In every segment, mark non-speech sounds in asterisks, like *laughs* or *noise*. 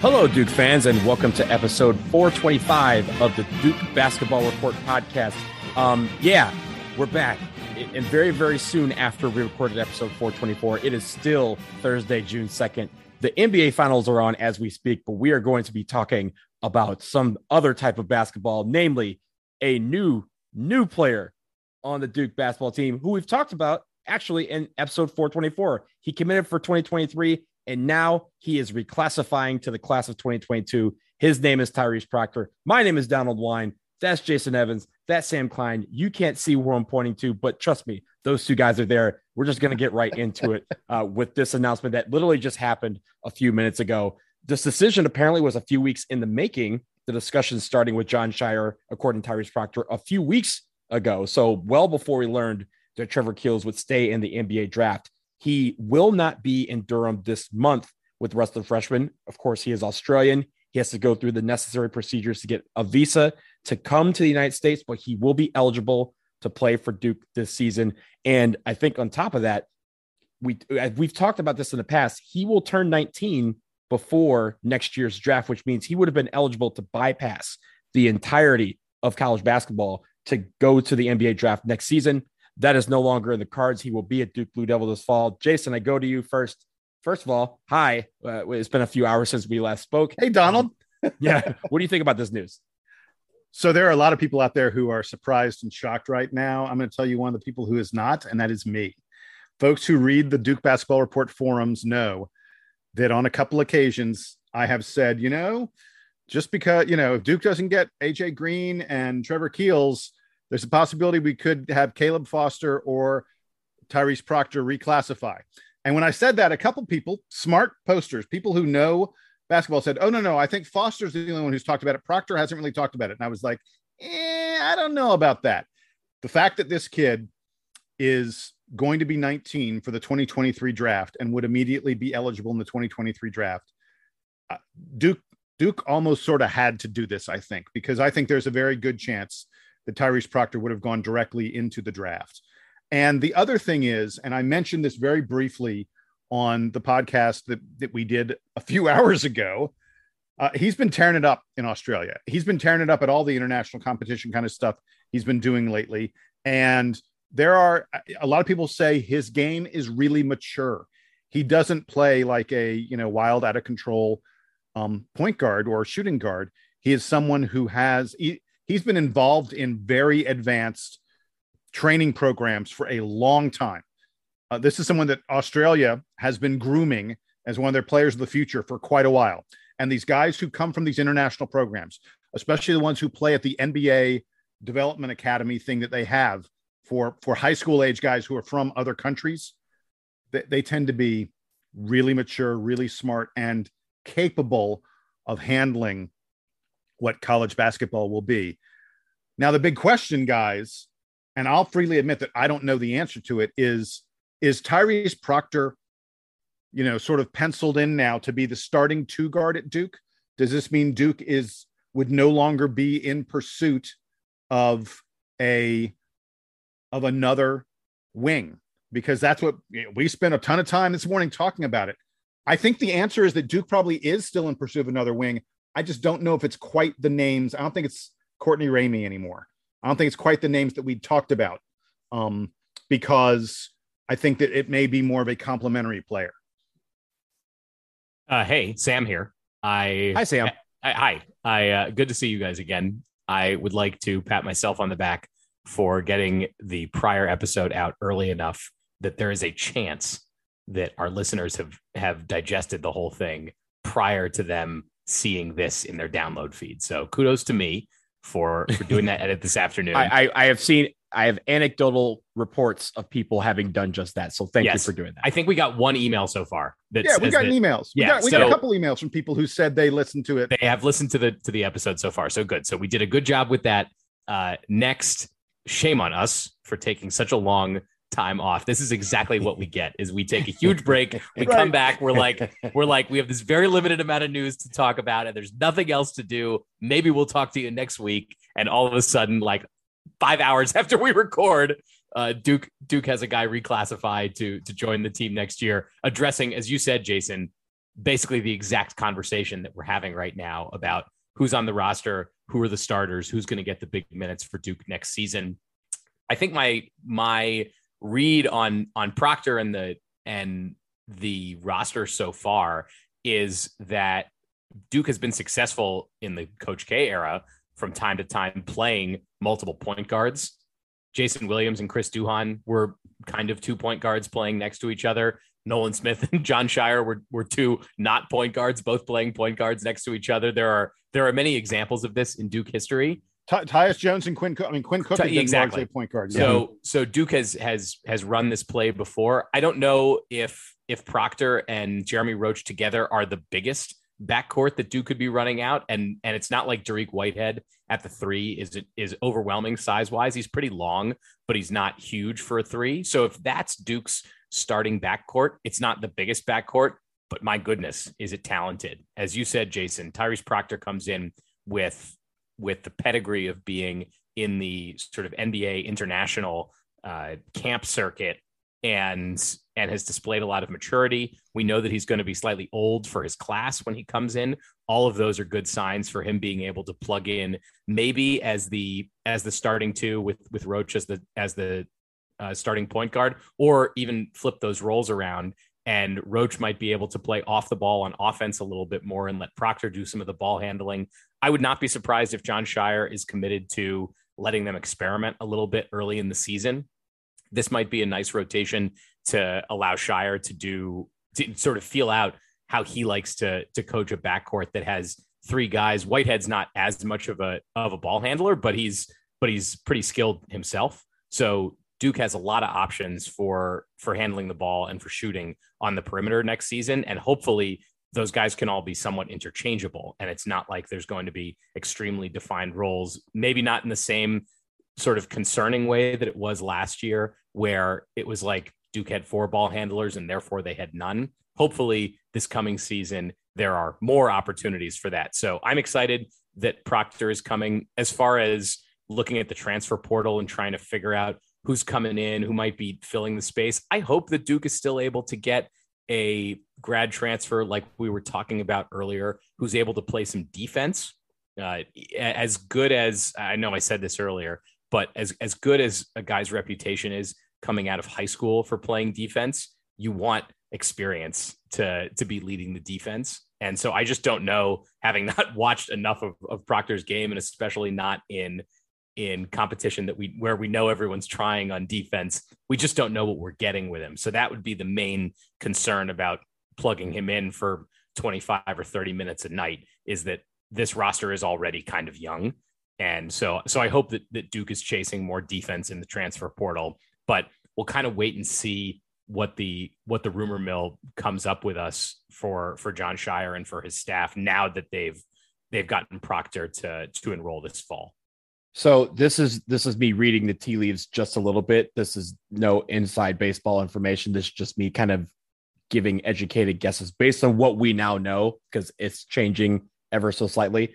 Hello, Duke fans, and welcome to episode 425 of the Duke Basketball Report podcast. Um, yeah, we're back. And very, very soon after we recorded episode 424, it is still Thursday, June 2nd. The NBA finals are on as we speak, but we are going to be talking about some other type of basketball, namely a new, new player on the Duke basketball team who we've talked about actually in episode 424. He committed for 2023 and now he is reclassifying to the class of 2022. His name is Tyrese Proctor. My name is Donald Wine. That's Jason Evans. That's Sam Klein. You can't see who I'm pointing to, but trust me, those two guys are there. We're just going to get right into it *laughs* uh, with this announcement that literally just happened a few minutes ago. This decision apparently was a few weeks in the making. The discussion starting with Jon Scheyer, according to Tyrese Proctor, a few weeks ago. So well before we learned that Trevor Keels would stay in the NBA draft. He will not be in Durham this month with the rest of the freshmen. Of course, he is Australian. He has to go through the necessary procedures to get a visa to come to the United States, but he will be eligible to play for Duke this season. And I think on top of that, we we've talked about this in the past. He will turn 19 before next year's draft, which means he would have been eligible to bypass the entirety of college basketball to go to the NBA draft next season. That is no longer in the cards. He will be at Duke Blue Devil this fall. Jason, I go to you first. First of all, hi. Uh, it's been a few hours since we last spoke. Hey, Donald. yeah. What do you think about this news? So there are a lot of people out there who are surprised and shocked right now. I'm going to tell you one of the people who is not, and that is me. Folks who read the Duke Basketball Report forums know that on a couple occasions I have said, you know, just because, you know, if Duke doesn't get AJ Green and Trevor Keels, there's a possibility we could have Caleb Foster or Tyrese Proctor reclassify. And when I said that, a couple people, smart posters, people who know basketball said, Oh, no, no, I think Foster's the only one who's talked about it. Proctor hasn't really talked about it. And I was like, eh, I don't know about that. The fact that this kid is going to be 19 for the 2023 draft and would immediately be eligible in the 2023 draft. Uh, Duke Duke almost sort of had to do this, I think, because I think there's a very good chance that Tyrese Proctor would have gone directly into the draft. And the other thing is, and I mentioned this very briefly on the podcast that, that we did a few *laughs* hours ago. Uh, he's been tearing it up in Australia. He's been tearing it up at all the international competition kind of stuff he's been doing lately. And there are a lot of people say his game is really mature. He doesn't play like a you know wild out of control um, point guard or shooting guard. He is someone who has he's been involved in very advanced training programs for a long time. Uh, this is someone that Australia has been grooming as one of their players of the future for quite a while. And these guys who come from these international programs, especially the ones who play at the NBA Development Academy thing that they have, for for high school age guys who are from other countries they, they tend to be really mature really smart and capable of handling what college basketball will be now the big question guys and i'll freely admit that i don't know the answer to it is is tyrese proctor you know sort of penciled in now to be the starting two guard at duke does this mean duke is would no longer be in pursuit of a of another wing because that's what we spent a ton of time this morning talking about it. I think the answer is that Duke probably is still in pursuit of another wing. I just don't know if it's quite the names. I don't think it's Courtney Ramey anymore. I don't think it's quite the names that we talked about um, because I think that it may be more of a complementary player. Uh, hey, Sam here. I hi Sam. I, hi. I uh, good to see you guys again. I would like to pat myself on the back for getting the prior episode out early enough that there is a chance that our listeners have have digested the whole thing prior to them seeing this in their download feed. So kudos to me for for doing that edit this afternoon. *laughs* I, I, I have seen I have anecdotal reports of people having done just that. So thank yes. you for doing that. I think we got one email so far. yeah, we got that, emails. We, yeah, got, we so got a couple emails from people who said they listened to it. They have listened to the to the episode so far. So good. So we did a good job with that. Uh, next, shame on us for taking such a long time off. This is exactly what we get is we take a huge break, we *laughs* right. come back, we're like *laughs* we're like we have this very limited amount of news to talk about and there's nothing else to do. Maybe we'll talk to you next week and all of a sudden like 5 hours *laughs* after we record uh, Duke Duke has a guy reclassified to to join the team next year addressing as you said Jason basically the exact conversation that we're having right now about who's on the roster, who are the starters, who's going to get the big minutes for Duke next season. I think my my read on on Proctor and the and the roster so far is that Duke has been successful in the Coach K era from time to time playing multiple point guards. Jason Williams and Chris Duhon were kind of two point guards playing next to each other. Nolan Smith and *laughs* Jon Scheyer were, were two not point guards, both playing point guards next to each other. There are there are many examples of this in Duke history. Tyus Jones and Quinn. Cook. I mean, Quinn Cook Ty- exactly point guard. So yeah. so Duke has has has run this play before. I don't know if if Proctor and Jeremy Roach together are the biggest backcourt that Duke could be running out, and and it's not like Dariq Whitehead at the three is is overwhelming size wise. He's pretty long, but he's not huge for a three. So if that's Duke's starting backcourt, it's not the biggest backcourt, but my goodness, is it talented? As you said, Jason, Tyrese Proctor comes in with with the pedigree of being in the sort of NBA international uh, camp circuit and and has displayed a lot of maturity. We know that he's going to be slightly old for his class when he comes in. All of those are good signs for him being able to plug in maybe as the as the starting two with with Roach as the as the uh, starting point guard, or even flip those roles around. And Roach might be able to play off the ball on offense a little bit more and let Proctor do some of the ball handling. I would not be surprised if Jon Scheyer is committed to letting them experiment a little bit early in the season this might be a nice rotation to allow Scheyer to do to sort of feel out how he likes to to coach a backcourt that has three guys. Whitehead's not as much of a of a ball handler, but he's but he's pretty skilled himself. So Duke has a lot of options for for handling the ball and for shooting on the perimeter next season, and hopefully those guys can all be somewhat interchangeable. And it's not like there's going to be extremely defined roles. Maybe not in the same sort of concerning way that it was last year, where it was like Duke had four ball handlers and therefore they had none. Hopefully, this coming season, there are more opportunities for that. So I'm excited that Proctor is coming. As far as looking at the transfer portal and trying to figure out who's coming in, who might be filling the space, I hope that Duke is still able to get a grad transfer like we were talking about earlier, who's able to play some defense. Uh, as good as I know I said this earlier, but as as good as a guy's reputation is coming out of high school for playing defense, you want experience to to be leading the defense. And so I just don't know, having *laughs* not watched enough of, of Proctor's game, and especially not in in competition that we where we know everyone's trying on defense, we just don't know what we're getting with him. So that would be the main concern about plugging him in for 25 or 30 minutes a night is that this roster is already kind of young and so, so I hope that, that Duke is chasing more defense in the transfer portal, but we'll kind of wait and see what the what the rumor mill comes up with us for for Jon Scheyer and for his staff now that they've they've gotten Proctor to to enroll this fall. So this is this is me reading the tea leaves just a little bit. This is no inside baseball information. This is just me kind of giving educated guesses based on what we now know because it's changing ever so slightly.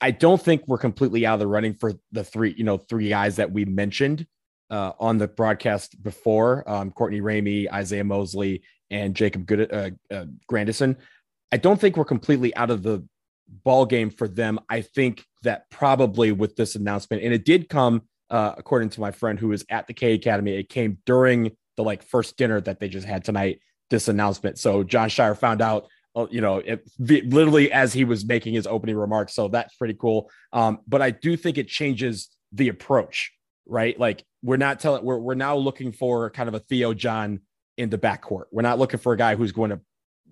I don't think we're completely out of the running for the three, you know, three guys that we mentioned uh, on the broadcast before um, Courtney Ramey, Isaiah Mosley, and Jacob Good, uh, uh, Grandison. I don't think we're completely out of the ball game for them. I think that probably with this announcement, and it did come uh, according to my friend who was at the K Academy, it came during the like first dinner that they just had tonight. This announcement. So Jon Scheyer found out uh, you know, it, literally as he was making his opening remarks. So that's pretty cool. Um, but I do think it changes the approach, right? Like we're not telling, we're, we're now looking for kind of a Theo John in the backcourt. We're not looking for a guy who's going to,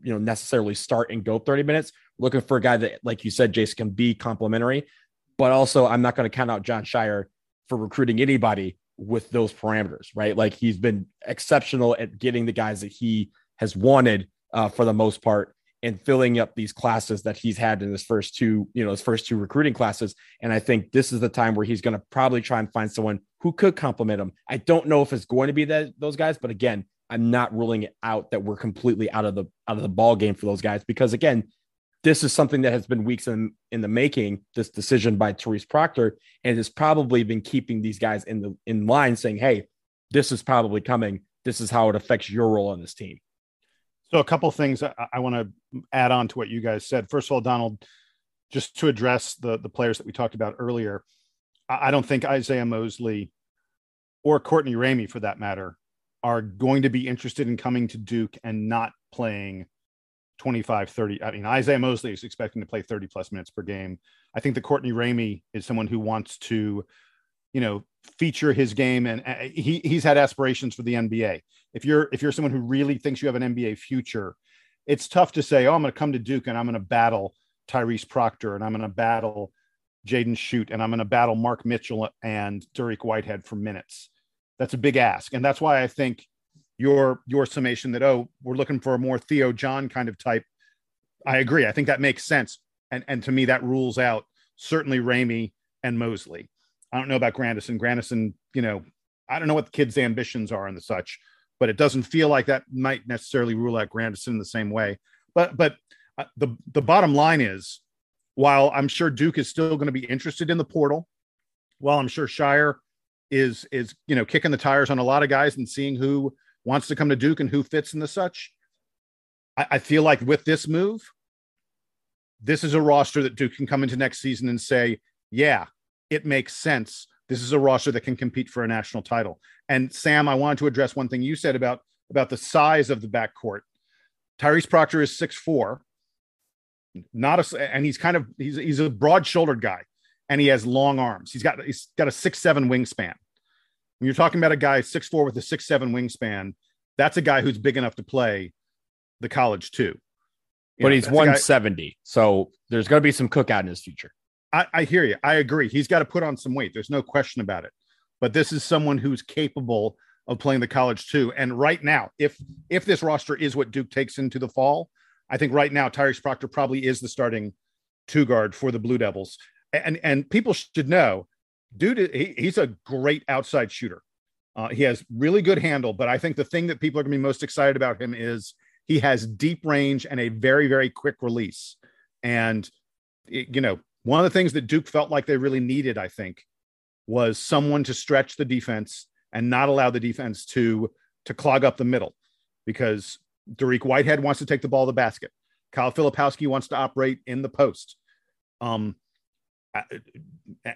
you know, necessarily start and go 30 minutes. Looking for a guy that, like you said, Jason can be complimentary, but also I'm not going to count out Jon Scheyer for recruiting anybody with those parameters, right? Like he's been exceptional at getting the guys that he has wanted uh, for the most part and filling up these classes that he's had in his first two, you know, his first two recruiting classes. And I think this is the time where he's going to probably try and find someone who could complement him. I don't know if it's going to be that those guys, but again, I'm not ruling it out that we're completely out of the out of the ball game for those guys because again, this is something that has been weeks in in the making. This decision by Tyrese Proctor and has probably been keeping these guys in the in line, saying, "Hey, this is probably coming. This is how it affects your role on this team." So a couple things I, I want to add on to what you guys said. First of all, Donald, just to address the the players that we talked about earlier, I, I don't think Isaiah Mosley or Courtney Ramey, for that matter, are going to be interested in coming to Duke and not playing 25, 30. I mean, Isaiah Mosley is expecting to play 30 plus minutes per game. I think that Courtney Ramey is someone who wants to, you know, feature his game and uh, he he's had aspirations for the NBA. If you're if you're someone who really thinks you have an NBA future, it's tough to say, "Oh, I'm going to come to Duke and I'm going to battle Tyrese Proctor and I'm going to battle Jaden Schutt and I'm going to battle Mark Mitchell and Dariq Whitehead for minutes." That's a big ask, and that's why I think your your summation that oh, we're looking for a more Theo John kind of type. I agree. I think that makes sense, and and to me that rules out certainly Ramey and Mosley. I don't know about Grandison. Grandison, you know, I don't know what the kids' ambitions are and the such, but it doesn't feel like that might necessarily rule out Grandison in the same way. But but uh, the the bottom line is, while I'm sure Duke is still going to be interested in the portal, while I'm sure Scheyer is is you know kicking the tires on a lot of guys and seeing who wants to come to Duke and who fits in the such, I, I feel like with this move, this is a roster that Duke can come into next season and say, yeah, it makes sense. This is a roster that can compete for a national title. And Sam, I wanted to address one thing you said about about the size of the backcourt. Tyrese Proctor is six four, not a, and he's kind of he's he's a broad shouldered guy, and he has long arms. He's got he's got a six seven wingspan. When you're talking about a guy six four with a six seven wingspan, that's a guy who's big enough to play the college too. You but know, he's 170, guy, so there's going to be some cookout in his future. I, I hear you. I agree. He's got to put on some weight. There's no question about it. But this is someone who's capable of playing the college too. And right now, if if this roster is what Duke takes into the fall, I think right now Tyrese Proctor probably is the starting two guard for the Blue Devils. And and people should know, dude, he, he's a great outside shooter. Uh, he has really good handle, but I think the thing that people are going to be most excited about him is he has deep range and a very very quick release. And you know, one of the things that Duke felt like they really needed, I think, was someone to stretch the defense and not allow the defense to to clog up the middle because Dariq Whitehead wants to take the ball to the basket. Kyle Filipowski wants to operate in the post. Um,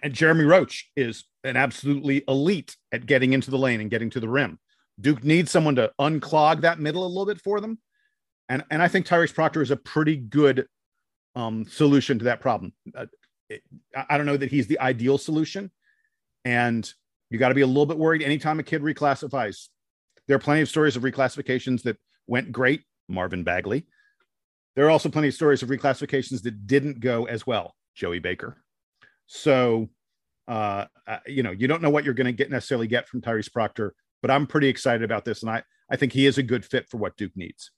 and Jeremy Roach is an absolutely elite at getting into the lane and getting to the rim. Duke needs someone to unclog that middle a little bit for them. And, and I think Tyrese Proctor is a pretty good um, solution to that problem. Uh, it, I don't know that he's the ideal solution. And you got to be a little bit worried anytime a kid reclassifies. There are plenty of stories of reclassifications that went great, Marvin Bagley. There are also plenty of stories of reclassifications that didn't go as well, Joey Baker. So, uh, you know, you don't know what you're going to get necessarily get from Tyrese Proctor, but I'm pretty excited about this, and I I think he is a good fit for what Duke needs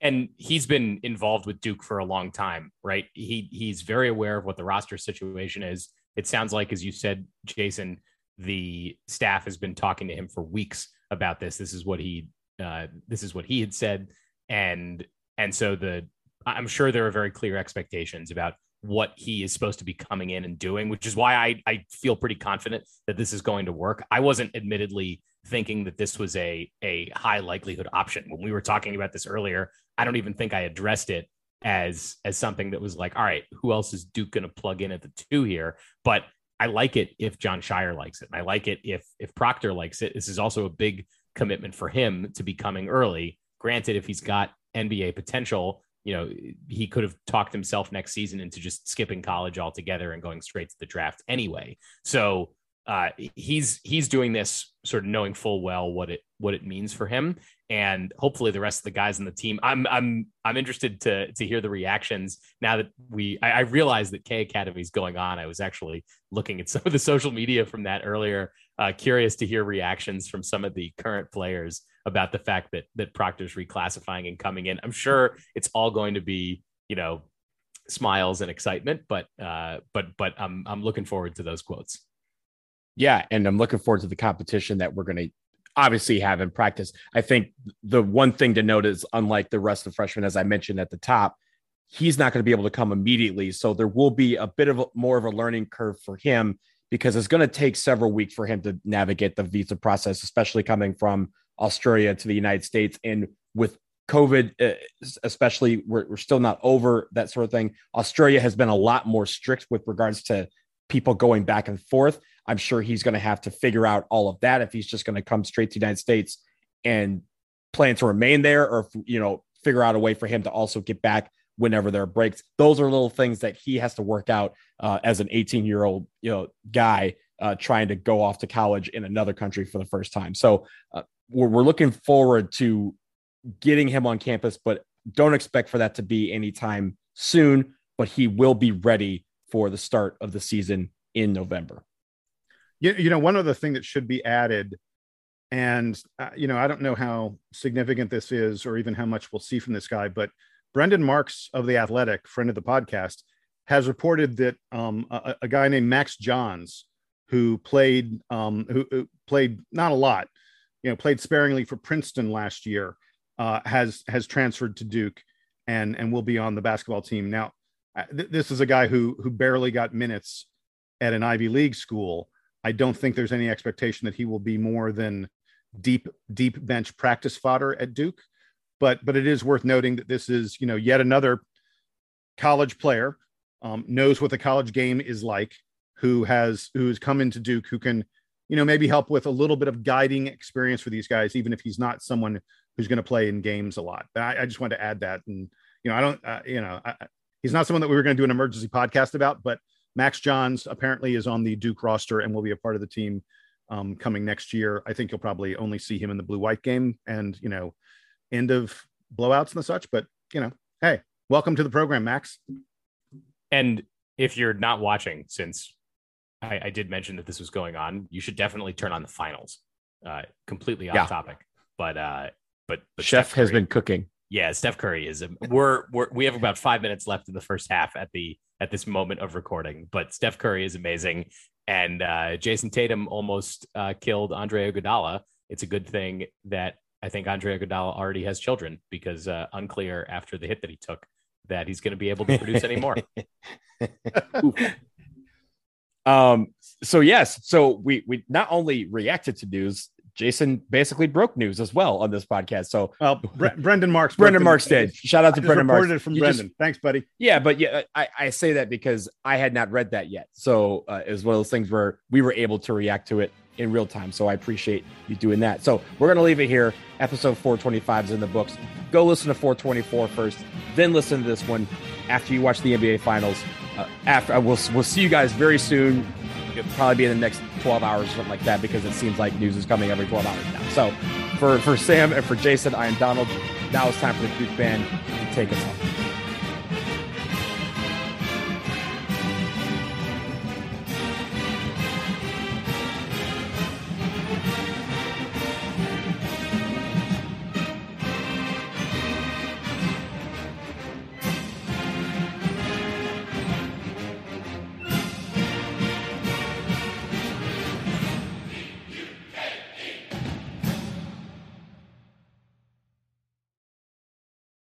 and he's been involved with Duke for a long time, right? He he's very aware of what the roster situation is. It sounds like, as you said, Jason, the staff has been talking to him for weeks about this. This is what he uh, this is what he had said, and and so the I'm sure there are very clear expectations about what he is supposed to be coming in and doing, which is why I I feel pretty confident that this is going to work. I wasn't admittedly thinking that this was a a high likelihood option when we were talking about this earlier. I don't even think I addressed it as as something that was like, all right, who else is Duke going to plug in at the two here? But I like it if Jon Scheyer likes it. And I like it if if Proctor likes it. This is also a big commitment for him to be coming early. Granted, if he's got NBA potential, you know, he could have talked himself next season into just skipping college altogether and going straight to the draft anyway. So uh, he's he's doing this sort of knowing full well what it what it means for him, and hopefully the rest of the guys in the team. I'm I'm I'm interested to to hear the reactions now that we. I, I realize that K Academy is going on. I was actually looking at some of the social media from that earlier. Uh, curious to hear reactions from some of the current players about the fact that that Proctor's reclassifying and coming in. I'm sure it's all going to be you know smiles and excitement, but uh, but but I'm I'm looking forward to those quotes yeah, and I'm looking forward to the competition that we're going to obviously have in practice. I think the one thing to note is, unlike the rest of the freshmen, as I mentioned at the top, he's not going to be able to come immediately. So there will be a bit of a, more of a learning curve for him because it's going to take several weeks for him to navigate the visa process, especially coming from Australia to the United States and with COVID, uh, especially, we're, we're still not over that sort of thing. Australia has been a lot more strict with regards to people going back and forth. I'm sure he's going to have to figure out all of that if he's just going to come straight to the United States and plan to remain there, or you know, figure out a way for him to also get back whenever there are breaks. Those are little things that he has to work out uh, as an 18 year old, you know, guy uh, trying to go off to college in another country for the first time. So uh, we're, we're looking forward to getting him on campus, but don't expect for that to be anytime soon. But he will be ready for the start of the season in November. You, you know, one other thing that should be added, and uh, you know, I don't know how significant this is, or even how much we'll see from this guy, but Brendan Marks of the Athletic, friend of the podcast, has reported that um, a, a, guy named Max Johns, who played um, who, who, played not a lot, you know, played sparingly for Princeton last year, uh, has has transferred to Duke and and will be on the basketball team now. Uh, th- this is a guy who who barely got minutes at an Ivy League school. I don't think there's any expectation that he will be more than deep deep bench practice fodder at Duke. But but it is worth noting that this is you know yet another college player um, knows what the college game is like, who has who's come into Duke, who can you know maybe help with a little bit of guiding experience for these guys, even if he's not someone who's going to play in games a lot. But I, I, just wanted to add that, and you know, I don't, uh, you know, I, he's not someone that we were going to do an emergency podcast about, but Max Johns apparently is on the Duke roster and will be a part of the team um, coming next year. I think you'll probably only see him in the blue white game and you know, end of blowouts and the such. But you know, hey, welcome to the program, Max. And if you're not watching, since I, I did mention that this was going on, you should definitely turn on the finals. Uh, completely off yeah. topic, but uh, but, but chef has been cooking. Yeah, Steph Curry is. A, we're, we're we have about five minutes left in the first half at the at this moment of recording, but Steph Curry is amazing, and uh, Jayson Tatum almost uh, killed Andre Iguodala. It's a good thing that I think Andre Iguodala already has children because uh, unclear after the hit that he took that he's going to be able to produce anymore. *laughs* *laughs* um. So yes. So we we not only reacted to news Jason basically broke news as well on this podcast. So, well, *laughs* Bre- Brendan Marks, Brendan Marks did. Shout out to Brendan Marks. It from you Brendan. Just, Thanks, buddy. Yeah, but yeah, I, I, say that because I had not read that yet. So uh, it was one of those things where we were able to react to it in real time. So I appreciate you doing that. So we're gonna leave it here. Episode 425 is in the books. Go listen to 424 first, then listen to this one after you watch the NBA Finals. Uh, after uh, we'll we'll see you guys very soon it'll probably be in the next 12 hours or something like that because it seems like news is coming every 12 hours now. So for, for Sam and for Jason, I am Donald. Now it's time for the Duke Band to take us home.